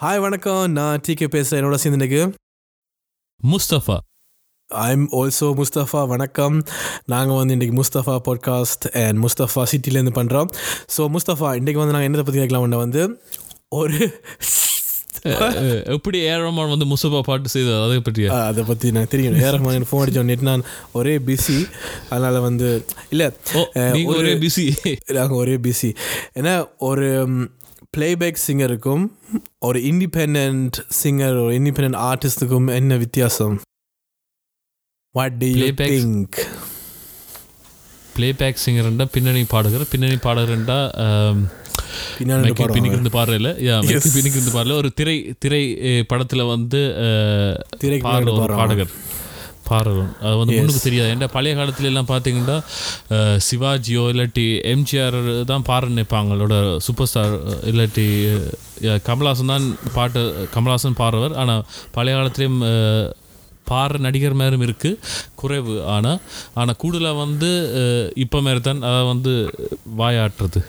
Hi வணக்கம். நான் decay பேசுகிறேன் என்னோட சேர்ந்து இன்னைக்கு முஸ்தபா. ஐம் ஆல்சோ முஸ்தஃபா வணக்கம். நாங்கள் வந்து இன்றைக்கி முஸ்தஃபா பாட்காஸ்ட் அண்ட் முஸ்தஃபா சிட்டிலேருந்து பண்ணுறோம் ஸோ முஸ்தஃபா இன்றைக்கி வந்து நாங்கள் என்னதை பற்றி கேட்கலாம் வந்து? ஒரு எப்படி ஏ ரஹ்மான் வந்து முஸ்தபா பாட்டு செய்தது அதை பற்றியா ஆ, அதை பற்றி எனக்கு தெரியும். எனக்கு ஃபோன் அடித்தோம் நெட் நான் ஒரே பிஸி அதனால் வந்து இல்லை ஒரே பிஸி நாங்கள் ஒரே பிஸி ஏன்னா ஒரு பிளேபேக் சிங்கருக்கும் ஒரு இண்டிபெண்ட் சிங்கர் ஒரு இண்டிபெண்ட் ஆர்டிஸ்ட்டுக்கும் என்ன வித்தியாசம் what do you Playback- think playback சிங்கர்ண்டா பின்னணி பாடகர் பின்னணி பாடகர்ண்டா பின்னாடி மைக்கேல் பாடுவாங்க. பின்னிக்கு இருந்து பாடுறல யா Yes. மைக்கேல் பின்னிக்கு இருந்து பாடல ஒரு திரை திரை படத்துல வந்து பாடுற ஒரு. பாடகர் பாடுறோம் அது வந்து. முன்னுக்கு தெரியாது. ஏன்டா பழைய காலத்துல எல்லாம் பார்த்தீங்கன்னா சிவாஜியோ இல்லாட்டி எம்ஜிஆர் தான் பாட நினைப்பாங்களோட சூப்பர் ஸ்டார் இல்லாட்டி கமல்ஹாசன் தான் பாட்டு கமல்ஹாசன் பாடுறவர். ஆனால் பழைய காலத்துலேயும் பாடுற நடிகர் மாதிரியும் இருக்குது குறைவு. ஆனால் ஆனால் கூடுதலாக வந்து இப்போ மாதிரி தான் அதை வந்து வாயாட்டுறது.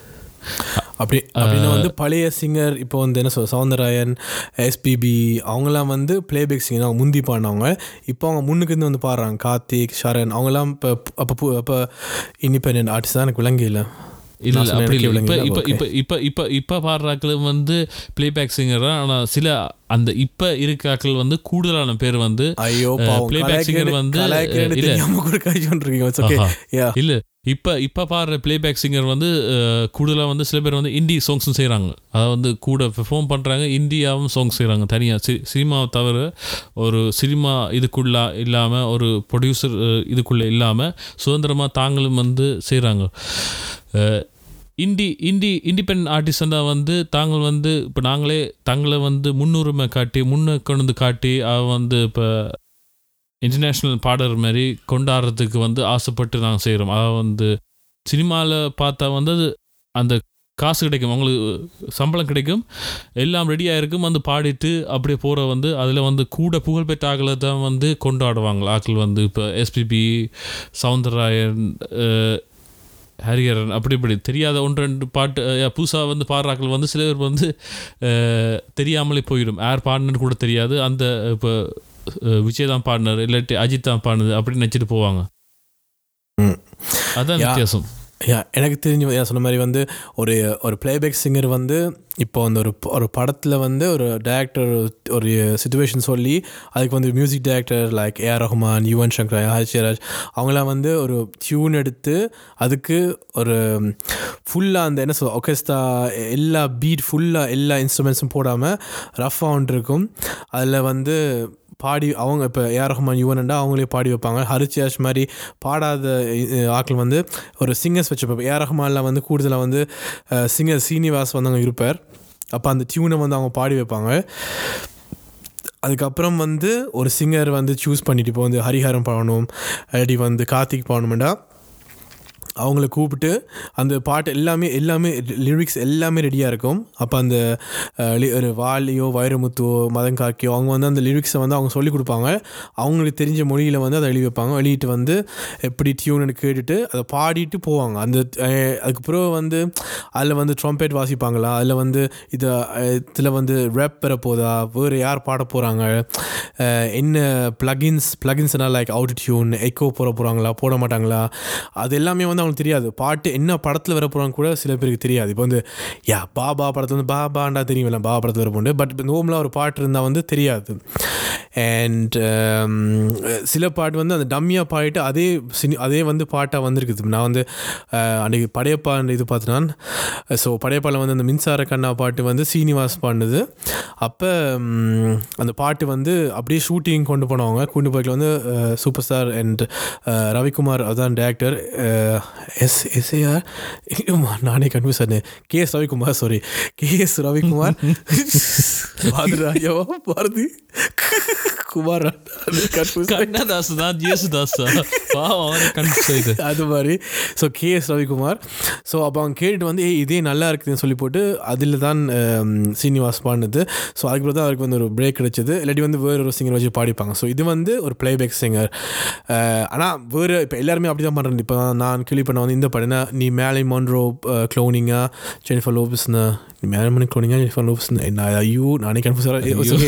அப்படி அப்படின்னா வந்து பழைய சிங்கர் இப்போ வந்து என்ன சொல் சவுந்தரராயன் எஸ்பிபி அவங்களாம் வந்து பிளேபேக் சிங்கர் அவங்க முந்தி பாடினவங்க. இப்போ அவங்க முன்னுக்கு இருந்து வந்து பாடுறாங்க. கார்த்திக் ஷரண் அவங்களாம் இப்போ அப்போ அப்போ இண்டிபெண்ட் ஆர்டிஸ்ட் தான் எனக்கு விளங்கியில்ல இல்ல. அப்படி இல்லை. இப்போ விளங்கல. இப்போ. இப்போ இப்போ இப்போ இப்போ பாடுறாக்கள் வந்து பிளேபேக் சிங்கர் தான். ஆனால் சில அந்த இப்போ இருக்காக்கள் வந்து கூடுதலான பேர் வந்து ஐயோ singer கலாய்க்கிறேன் வந்து, இல்ல. இப்போ இப்போ பாடுற பிளேபேக் சிங்கர் வந்து கூடுதலாக வந்து சில பேர் வந்து இந்தி சாங்ஸும் செய்கிறாங்க அதை வந்து கூட பெர்ஃபார்ம் பண்ணுறாங்க இந்தியாவும் சாங்ஸ் செய்கிறாங்க தனியாக சி சினிமாவை தவிர ஒரு சினிமா இதுக்குள்ளே இல்லாமல் ஒரு ப்ரொடியூசர் இதுக்குள்ளே இல்லாமல் சுதந்திரமாக தாங்களும் வந்து செய்கிறாங்க இண்டி இண்டி இண்டிபெண்ட் ஆர்டிஸ்டாக வந்து தாங்கள் வந்து இப்போ நாங்களே தங்களை வந்து முன்னுரிமை காட்டி முன்னே கொண்டு வந்து காட்டி அவ வந்து இப்போ இன்டர்நேஷ்னல் பாடர் மாதிரி கொண்டாடுறதுக்கு வந்து ஆசைப்பட்டு நாங்கள் செய்கிறோம் அதை வந்து சினிமாவில் பார்த்தா வந்து அது அந்த காசு கிடைக்கும். அவங்களுக்கு சம்பளம் கிடைக்கும். எல்லாம் ரெடியாக இருக்கும் வந்து பாடிட்டு அப்படியே போகிற வந்து அதில் வந்து கூட புகழ்பெற்ற ஆக்களை தான் வந்து கொண்டாடுவாங்க. ஆக்கள் வந்து இப்போ எஸ்பிபி சவுந்தரராயன் ஹரிஹரன் அப்படி இப்படி தெரியாத ஒன்று ரெண்டு பாட்டு புதுசாக வந்து பாடுறாக்கள் வந்து சில பேர் வந்து தெரியாமலே போயிடும். யார் பாடினு கூட தெரியாது. அந்த இப்போ விஜய் தான் பாடினார் இல்லாட்டி அஜித் தான் பாடினது அப்படின்னு நினச்சிட்டு போவாங்க ம். அதான். வித்தியாசம் யா எனக்கு தெரிஞ்சு யா சொன்ன மாதிரி வந்து ஒரு ஒரு பிளேபேக் சிங்கர் வந்து இப்போ வந்து ஒரு ஒரு படத்தில் வந்து ஒரு டேரக்டர் ஒரு சுச்சுவேஷன் சொல்லி அதுக்கு வந்து music director like A R Rahman Yuvan Shankar ஹரிச்சராஜ் அவங்களாம் வந்து ஒரு டியூன் எடுத்து அதுக்கு ஒரு ஃபுல்லாக அந்த என்ன சொல் ஒகேஸ்டா எல்லா பீட் ஃபுல்லாக எல்லா இன்ஸ்ட்ருமெண்ட்ஸும் போடாமல் ரஃப் சவுண்ட் இருக்கும் அதில் வந்து பாடி அவங்க இப்போ ஏஆர் ரஹ்மான் யுவனண்டா அவங்களே பாடி வைப்பாங்க. ஹரிச்சியாஷ் மாதிரி பாடாத ஆக்கள் ஆட்கள் வந்து ஒரு சிங்கர்ஸ் வச்சுப்போம் ஏஆர் ரஹ்மானில் வந்து கூடுதலாக வந்து சிங்கர் சீனிவாஸ் வந்தவங்க இருப்பார். அப்போ அந்த டியூனை வந்து அவங்க பாடி வைப்பாங்க. அதுக்கப்புறம் வந்து ஒரு சிங்கர் வந்து சூஸ் பண்ணிட்டு இப்போ வந்து ஹரிஹரம் பாடணும். இல்லாட்டி வந்து கார்த்திக் பாடணுமெண்டா அவங்கள கூப்பிட்டு அந்த பாட்டு எல்லாமே எல்லாமே லிரிக்ஸ் எல்லாமே ரெடியாக இருக்கும். அப்போ அந்த லி- ஒரு வாலியோ வைரமுத்துவோ மதங்காக்கியோ அவங்க வந்து அந்த லிரிக்ஸை வந்து அவங்க சொல்லிக் கொடுப்பாங்க. அவங்களுக்கு தெரிஞ்ச மொழியில் வந்து அதை எழுதி வைப்பாங்க எழுதிட்டு வந்து எப்படி டியூன்னு கேட்டுட்டு அதை பாடிட்டு போவாங்க. அந்த அதுக்கப்புறம் வந்து அதில் வந்து ட்ரம்பேட் வாசிப்பாங்களா? அதில் வந்து இதை இதில் வந்து ரேப் பெற போதா? வேறு யார் பாட போகிறாங்க என்ன ப்ளகின்ஸ் ப்ளகின்ஸ்னால் லைக் அவுட் டியூன் எக்கோ போட போகிறாங்களா போட மாட்டாங்களா? அது எல்லாமே வந்து அவங்களுக்கு தெரியாது. பாட்டு என்ன படத்தில் வர போகிறாங்க கூட சில பேருக்கு தெரியாது. இப்போ வந்து யா பாபா படத்தில் வந்து பாபாண்டா இல்லை பாபா படத்தில் வர போண்டு பட் நோமில் ஒரு பாட்டு இருந்தால் வந்து தெரியாது. அண்ட் சில பாட்டு வந்து அந்த டம்மியாக பாடிட்டு அதே சினி அதே வந்து பாட்டாக வந்திருக்குது. நான் வந்து அஹ், அன்னைக்கு படையப்பான்ற இது பார்த்தேன் ஸோ படையப்பாவில் வந்து அந்த மின்சார கண்ணா பாட்டு வந்து சீனிவாஸ் பாடினது. அப்போ அந்த பாட்டு வந்து அப்படியே ஷூட்டிங் கொண்டு போனவங்க. கொண்டு போய்க்கு வந்து சூப்பர் ஸ்டார் அண்ட் ரவிக்குமார் அதான் டேரக்டர் எஸ் எஸ்ஏஆர் நானே கன்ஃபியூஸ் ஆனேன். K S Ravikumar sorry K S Ravikumar. Bharathi. Kumar Kannadas தான் ஜேசுதாஸ் பாவம் கன்ஃபியூஸ் ஆயிட்டு அது மாதிரி so K S Ravikumar so அப்போ அவங்க கேட்டுட்டு வந்து ஏய் இதே நல்லா இருக்குதுன்னு சொல்லி போட்டு அதில் தான் சீனிவாஸ் பாடினது ஸோ அதுக்கப்புறம் தான் அவருக்கு வந்து ஒரு பிரேக் கிடைச்சது இல்லாட்டி வந்து வேறு ஒரு சிங்கர் வச்சு பாடிப்பாங்க ஸோ இது வந்து ஒரு பிளேபேக் சிங்கர் ஆனால் வேறு இப்போ எல்லாருமே அப்படி தான் பண்ணுறேன் இப்போ நான் கேள்வி பண்ண வந்து இந்த படம் நீ மேலே மான்ரோ க்ளோனிங்கா ஜெனிஃபர் லோபிஸ்னு குழந்தைங்க ஜெனிஃபர் லோப்ஸ் என்ன ஐயோ நானே கன்ஃபியூஸ்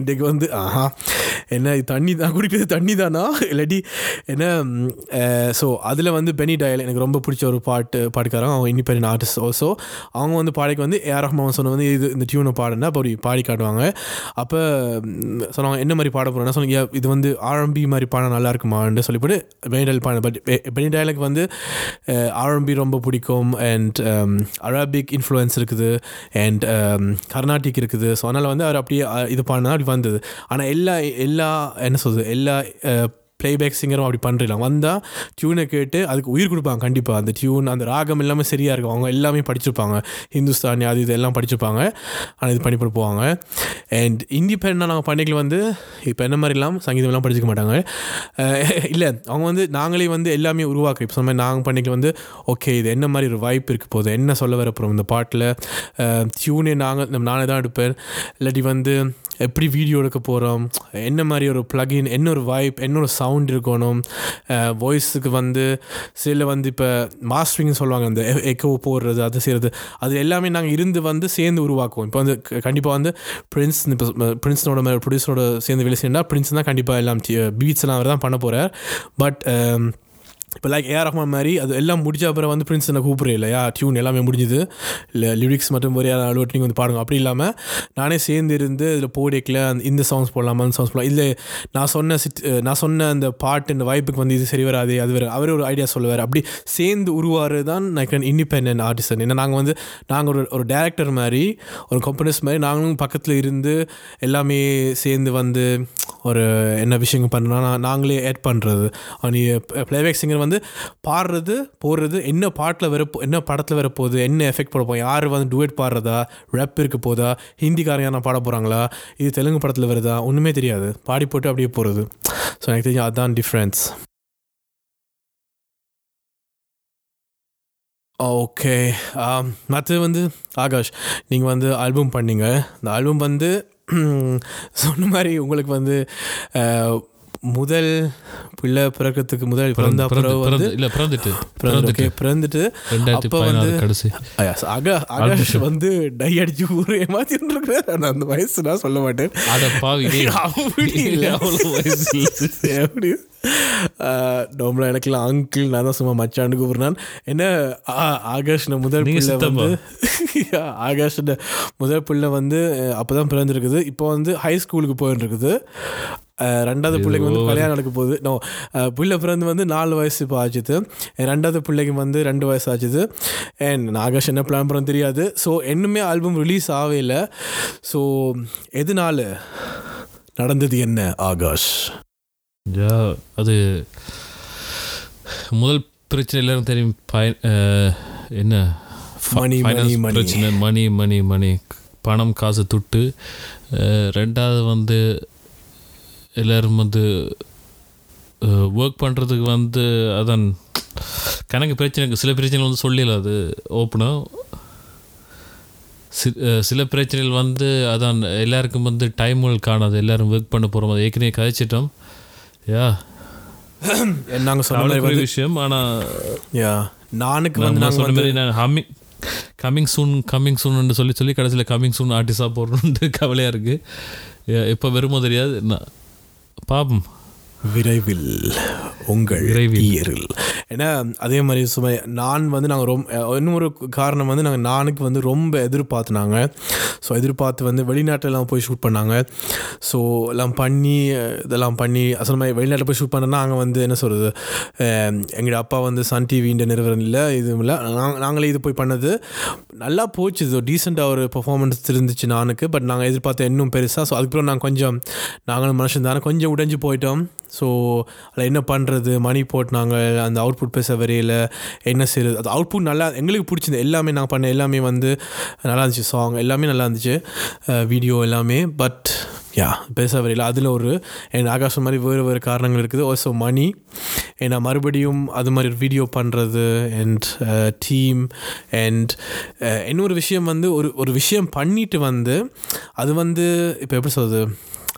இன்றைக்கு வந்து ஆஹா என்ன இது தண்ணி தான் குடிக்கிறது தண்ணி தானா இல்லாட்டி என்ன ஸோ அதில் வந்து பெனி டயல் எனக்கு ரொம்ப பிடிச்ச ஒரு பாட்டு பாட்டுக்காரன். அவங்க இண்டிபெண்ட் ஆர்டிஸ்ட் ஆல்சோ அவங்க வந்து பாடைக்கு வந்து ஏஆர் ரஹ்மான் சொன்ன வந்து இது இந்த டியூனை பாடுனா அப்போ அப்படி பாடி காட்டுவாங்க. அப்போ சொன்னாங்க என்ன மாதிரி பாட போகிறேன்னா சொன்னீங்க இது வந்து ஆர்எம்பி மாதிரி பாட நல்லா இருக்குமான்னு சொல்லிவிட்டு பெனி டயல் பாட பட் பெனி டயலுக்கு வந்து ஆர்எம்பி ரொம்ப பிடிக்கும். அண்ட் அரபிக் இன்ஃப்ளூயன்ஸ் இருக்குது. அண்ட் கர்நாடிக் இருக்குது. ஸோ um, அதனால் வந்து அவர் அப்படியே இது பண்ணால் அப்படி வந்தது. ஆனால் எல்லா எல்லா என்ன சொல்கிறது எல்லா ப்ளேபேக் சிங்கரும் அப்படி பண்ணுறலாம் வந்தால் டியூனை கேட்டு அதுக்கு உயிர் கொடுப்பாங்க கண்டிப்பாக அந்த டியூன் அந்த ராகம் எல்லாமே சரியாக இருக்கும். அவங்க எல்லாமே படிச்சிருப்பாங்க. ஹிந்துஸ்தானி அது இது எல்லாம் படிச்சிருப்பாங்க. ஆனால் இது பண்ணி போட்டு போவாங்க அண்ட் இண்டிபெண்டாக நாங்கள் பண்டிகைகள் வந்து இப்போ என்ன மாதிரிலாம் சங்கீதம்லாம் படிச்சிக்க படிச்சுக்க மாட்டாங்க. இல்லை அவங்க வந்து நாங்களே வந்து எல்லாமே உருவாக்கு இப்போ சொன்ன நாங்கள் பண்டிகை வந்து ஓகே இது என்ன மாதிரி ஒரு வாய்ப்பு இருக்க போகுது? என்ன சொல்ல வரப்போகிறோம் இந்த பாட்டில்? டியூனே நாங்கள் நானே தான் எடுப்பேன். இல்லாட்டி வந்து எப்படி வீடியோ எடுக்க போகிறோம் என்ன மாதிரி ஒரு ப்ளகின் என்ன ஒரு வாய்ப்பு என்ன ஒரு சவுண்ட் இருக்கணும். வாய்ஸுக்கு வந்து சில வந்து இப்போ மாஸ்டரிங்னு சொல்லுவாங்க அந்த e-, எக்கோ போடுறது அது செய்கிறது அது எல்லாமே நாங்கள் இருந்து வந்து சேர்ந்து உருவாக்குவோம். இப்போ வந்து கண்டிப்பாக வந்து பிரின்ஸ் இப்போ பிரின்ஸனோட ப்ரொடியூசரோட சேர்ந்து வேலை செய்யணும்னா பிரின்ஸ் தான் கண்டிப்பாக எல்லாம் பீட்ஸ் எல்லாம் அவர் தான் பண்ண போகிறார் பட் இப்போ லைக் ஏஆர் ரஹ்மான் மாதிரி அது எல்லாம் முடிஞ்ச அப்புறம் வந்து பிரின்ஸ் என்ன கூப்பிட்றேன் இல்லையா? டியூன் எல்லாமே முடிஞ்சுது. இல்லை லிரிக்ஸ் மட்டும் ஒரே யாரும் நீங்கள் வந்து பாடுங்க அப்படி இல்லாமல் நானே சேர்ந்து இருந்து இதில் போடிக்கல அந்த இந்த சாங்ஸ் போடலாமா அந்த சாங்ஸ் போடலாம். இல்லை நான் சொன்ன சிட் நான் சொன்ன அந்த பாட்டு இந்த வாய்ப்புக்கு வந்து இது சரி வராது அது வேறு அவர் ஒரு ஐடியா சொல்லுவார். அப்படி சேர்ந்து உருவாரு தான் நான் இண்டிபெண்ட் ஆர்டிஸ்ட் ஏன்னா நாங்கள் வந்து நாங்கள் ஒரு ஒரு டேரக்டர் மாதிரி ஒரு கம்பெனிஸ் மாதிரி நாங்களும் பக்கத்தில் இருந்து எல்லாமே சேர்ந்து வந்து ஒரு என்ன விஷயங்கள் பண்ணணும்னா நாங்களே ஆட் பண்ணுறது நீ ப்ளேபேக் சிங்கர் வந்து பாடுறது போடுறது என்ன பாட்டில் வரப்போ என்ன படத்தில் வரப்போகுது என்ன எஃபெக்ட் போட போகும் யார் வந்து டுவேட் பாடுறதா ரேப் இருக்க போதா ஹிந்திக்காரங்க யாரா பாட போகிறாங்களா இது தெலுங்கு படத்தில் வருதா ஒன்றுமே தெரியாது. பாடி போட்டு அப்படியே போகிறது ஸோ எனக்கு தெரிஞ்சு அதுதான் டிஃப்ரென்ஸ் ஓகே மற்றது வந்து ஆகாஷ் நீங்கள் வந்து ஆல்பம் பண்ணீங்க. இந்த ஆல்பம் வந்து சொன்ன மாதிரி உங்களுக்கு வந்து முதல் பிள்ளை பிறக்கிறதுக்கு முதல் பிறந்த பிறகு வந்து இல்ல பிறந்துட்டு பிறந்துட்டு. ரெண்டாயிரத்தி அப்ப வந்து கடைசி. ஆகா ஆகாஷ் வந்து டை அடிச்சு ஊர் ஏமாத்திட்டு இருக்கிறார் ஆனால் அந்த வயசு நான் சொல்ல மாட்டேன். அட பாவி. அப்படி இல்லை. அவ்வளவு வயசு. எப்படி? நோம்பல எனக்குலாம் அங்கிள் நான் தான் சும்மா மச்சான்னு கூப்பிடுறேன். என்ன ஆகாஷ்ன முதல் பிள்ளை. வந்து ஆகாஷ்ன முதல் பிள்ளை வந்து அப்போ தான் பிறந்திருக்குது. இப்போ வந்து ஹை ஸ்கூலுக்கு இருக்குது அஹ், ரெண்டாவது பிள்ளைக்கு வந்து கல்யாணம் நடக்க போகுது. நோ பிள்ளை பிறந்து வந்து நாலு வயசு இப்போ ஆச்சுது. ரெண்டாவது பிள்ளைக்கு வந்து ரெண்டு வயசு ஆச்சுது. அண்ட் ஆகாஷ் என்ன பிளான் பண்ண தெரியாது. ஸோ இன்னுமே ஆல்பம் ரிலீஸ் ஆகவே இல்லை. ஸோ எதனால நடந்தது என்ன ஆகாஷ்? அது முதல் பிரச்சனை எல்லாரும் தெரியும் என்ன? Money, money. பிரச்சனை மணி மணி மணி பணம் காசு துட்டு. ரெண்டாவது வந்து எல்லாரும் வந்து ஒர்க் பண்ணுறதுக்கு வந்து அதான் கணக்கு பிரச்சனை சில பிரச்சனைகள் வந்து சொல்லல அது ஓப்பனாக சி- சில பிரச்சனைகள் வந்து அதான் எல்லாருக்கும் வந்து டைம்கள் காணாது. எல்லாரும் ஒர்க் பண்ண போகிறோம் அதை ஏற்கனவே கதைச்சிட்டோம். யா? நாங்கள் சொன்ன விஷயம். ஆனால் யா நானுக்கு வந்து நாங்கள் சொன்ன மாதிரி நான் ஹம்மிங் கம்மிங் சூன் கம்மிங் சூன்னு சொல்லி சொல்லி கடைசியில் கம்மிங் சூன் ஆர்டிஸ்டாக போடணுன்ட்டு கவலையாக இருக்குது எப்போ வருமோ தெரியாது. நான் problem. விரைவில் உங்கள் விரைவில். ஏன்னா அதே மாதிரி சும்மா நான் வந்து நாங்கள் ரொம்ப இன்னொரு காரணம் வந்து நாங்கள் நானுக்கு வந்து ரொம்ப எதிர்பார்த்துனாங்க. ஸோ எதிர்பார்த்து வந்து வெளிநாட்டிலலாம் போய் ஷூட் பண்ணாங்க. ஸோ எல்லாம் பண்ணி இதெல்லாம் பண்ணி அசல் மாதிரி வெளிநாட்டில் போய் ஷூட் பண்ணனா நாங்கள் வந்து என்ன சொல்கிறது எங்களோட அப்பா வந்து சன் டிவின்ற நிறுவனம் இல்லை இதுவும் இல்லை. நாங்க- நாங்களே இது போய் பண்ணது. நல்லா போச்சு. இது டீசெண்டாக ஒரு பெர்ஃபார்மன்ஸ் இருந்துச்சு நானுக்கு. பட் நாங்கள் எதிர்பார்த்த இன்னும் பெருசாக ஸோ அதுக்கப்புறம் நாங்கள் கொஞ்சம் நாங்களும் மனுஷன் தானே கொஞ்சம் உடைஞ்சு போயிட்டோம். ஸோ அதில் என்ன பண்ணுறது மணி போட்டுனாங்க. அந்த அவுட்புட் பேச வரையில் என்ன செய்யுது அது அவுட்புட் நல்லா எங்களுக்கு பிடிச்சிருந்தது. எல்லாமே நாங்கள் பண்ண எல்லாமே வந்து நல்லா இருந்துச்சு. சாங் எல்லாமே நல்லா இருந்துச்சு. வீடியோ எல்லாமே. பட் யா பேச வரையில் அதில் ஒரு என் ஆகாஷம் மாதிரி வேறு வேறு காரணங்கள் இருக்குது. Oh, ஸோ மணி ஏன்னா மறுபடியும் அது மாதிரி ஒரு வீடியோ பண்ணுறது அண்ட் டீம் அண்ட் இன்னொரு விஷயம் வந்து ஒரு ஒரு விஷயம் பண்ணிட்டு வந்து அது வந்து இப்போ எப்படி சொல்கிறது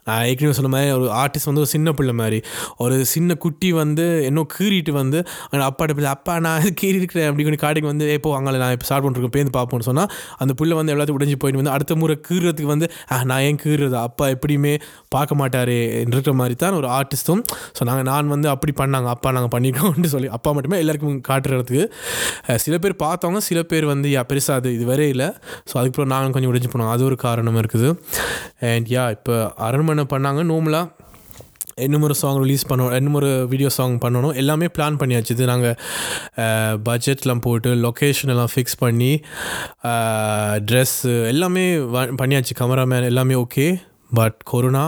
நான் ஏற்கனவே சொன்ன மாதிரி ஒரு ஆர்டிஸ்ட் வந்து ஒரு சின்ன பிள்ளை மாதிரி. ஒரு சின்ன குட்டி வந்து இன்னும் கீறிட்டு வந்து அந்த அப்பாட்ட பிள்ளை அப்பா நான் கீறி இருக்கிறேன் அப்படி காட்டிக்கு காட்டுக்கு வந்து எப்போ வாங்கலை நான் இப்போ ஸ்டார்ட் பண்ணிருக்கேன் பேருந்து பார்ப்போம்னு சொன்னால் அந்த பிள்ளை வந்து எல்லாத்தையும் உடைஞ்சு போயிட்டு வந்து அடுத்த முறை கீறுறதுக்கு வந்து நான் ஏன் கீறுறது? அப்பா எப்படியுமே பார்க்க மாட்டாரே இருக்கிற மாதிரி தான் ஒரு ஆர்டிஸ்ட்டும் ஸோ நாங்கள் நான் வந்து அப்படி பண்ணாங்க அப்பா நாங்கள் பண்ணியிருக்கோம்னு சொல்லி அப்பா மட்டுமே எல்லாருக்கும் காட்டுறதுக்கு. சில பேர் பார்த்தவங்க சில பேர் வந்து யா பெருசாக அது இது வரையில இல்லை. ஸோ அதுக்கப்புறம் நாங்கள் கொஞ்சம் உடைஞ்சு போனோம். அது ஒரு காரணம் இருக்குது. அண்ட் யா இப்போ அரண்மனை பண்ணாங்க. நோமலாக இன்னும் ஒரு சாங் ரிலீஸ் பண்ணணும் இன்னும் ஒரு வீடியோ சாங் பண்ணணும். எல்லாமே பிளான் பண்ணியாச்சு. இது நாங்கள் பட்ஜெட்லாம் போட்டு லொக்கேஷன் எல்லாம் ஃபிக்ஸ் பண்ணி ட்ரெஸ்ஸு எல்லாமே வ- பண்ணியாச்சு. கேமராமேன் எல்லாமே ஓகே பட் கொரோனா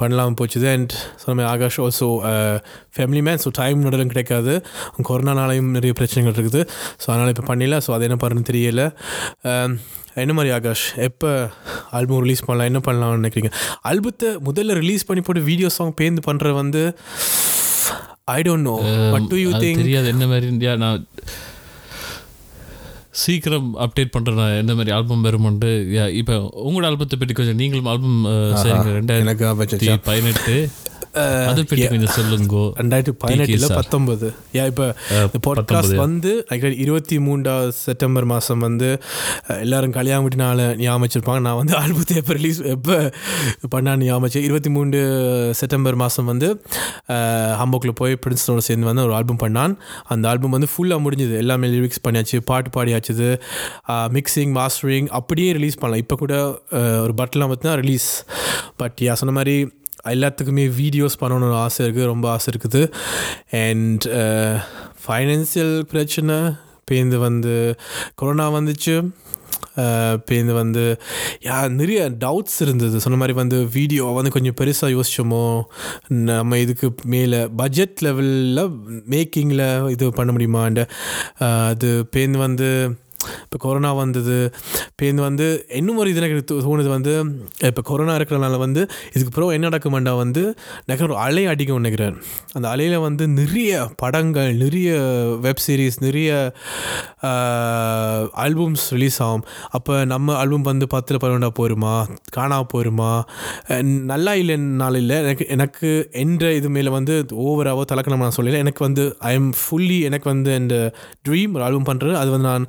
பண்ணலாம் போச்சுது. அண்ட் சொன்ன Akash also family man so time நடுலும் கிடைக்காது. கொரோனானாலையும் நிறைய பிரச்சனைகள் இருக்குது. ஸோ அதனால் இப்போ பண்ணல. ஸோ அது என்ன பண்ணுறதுன்னு தெரியல. Um, என்ன மாதிரி ஆகாஷ் எப்போ ஆல்பம் ரிலீஸ் பண்ணலாம்? என்ன பண்ணலாம்னு நினைக்கிறீங்க? ஆல்பத்தை முதல்ல ரிலீஸ் பண்ணி போட்டு வீடியோ சாங் பேந்து பண்ணுற வந்து I don't know but do you think தெரியாது. என்ன மாதிரி இந்தியா நான் சீக்கிரம் அப்டேட் பண்ணுறேன் என்ன மாதிரி ஆல்பம் வருமெண்டு? இப்போ உங்களோட ஆல்பத்தை பற்றி கொஞ்சம் நீங்களும் ஆல்பம் சரிங்க. ரெண்டாயிரத்தி பதினெட்டு. அதை பற்றி கொஞ்சம் சொல்லுங்கோ. ரெண்டாயிரத்தி பதினெட்டில். பத்தொம்பது ஏன் இப்போ இந்த பாட்காஸ்ட் வந்து இருபத்தி மூன்றாவது செப்டம்பர் மாதம் வந்து எல்லாரும் கல்யாணம் வீட்டினால ஞாபகம் வச்சிருப்பாங்க நான் வந்து ஆல்பத்தை எப்போ ரிலீஸ் எப்போ பண்ணான்னு ஞாபகம் வச்சு இருபத்தி மூணு செப்டம்பர் மாதம் வந்து ஹம்போக்கில் போய் பிரின்ஸ்டனோட சேர்ந்து வந்து ஒரு ஆல்பம் பண்ணான். அந்த ஆல்பம் வந்து ஃபுல்லாக முடிஞ்சுது. எல்லாமே லிரிக்ஸ் பண்ணியாச்சு பாட்டு பாடியாச்சுது. மிக்சிங் மாஸ்டரிங் அப்படியே ரிலீஸ் பண்ணலாம். இப்போ கூட ஒரு பட்டெலாம் பார்த்தீங்கன்னா ரிலீஸ் பட் யா சொன்ன மாதிரி எல்லாத்துக்குமே வீடியோஸ் பண்ணணும்னு ஆசை இருக்குது ரொம்ப ஆசை இருக்குது. அண்ட் ஃபைனான்சியல் uh, பிரச்சனை பேருந்து வந்து கொரோனா வந்துச்சு. Uh, பேருந்து வந்து யா நிறைய டவுட்ஸ் இருந்தது. சொன்ன மாதிரி வந்து வீடியோ வந்து கொஞ்சம் பெருசாக யோசிச்சோமோ? நம்ம இதுக்கு மேலே பட்ஜெட் லெவலில் மேக்கிங்கில் இது பண்ண முடியுமா அண்ட் uh, அது பேருந்து வந்து இப்போ கொரோனா வந்தது இப்போ இது வந்து இன்னும் ஒரு இது எனக்கு தோணுது வந்து இப்போ கொரோனா இருக்கிறனால வந்து இதுக்கு பிறகு என்ன நடக்குமெண்டா வந்து எனக்கு ஒரு அலை அடிக்கும் நினைக்கிறேன். அந்த அலையில் வந்து நிறைய படங்கள் நிறைய வெப் சீரிஸ் நிறைய ஆல்பம்ஸ் ரிலீஸ் ஆகும். அப்போ நம்ம ஆல்பம் வந்து பத்தில் பன்னெண்டா போயிருமா? காணா போயிருமா? நல்லா இல்லைனால இல்லை. எனக்கு எனக்கு என்ற இது மேலே வந்து ஓவராகவோ தலக்கணம் நான் சொல்லலை. எனக்கு வந்து ஐ எம் ஃபுல்லி எனக்கு வந்து இந்த ட்ரீம் ஒரு ஆல்பம் பண்ணுறது அது வந்து நான்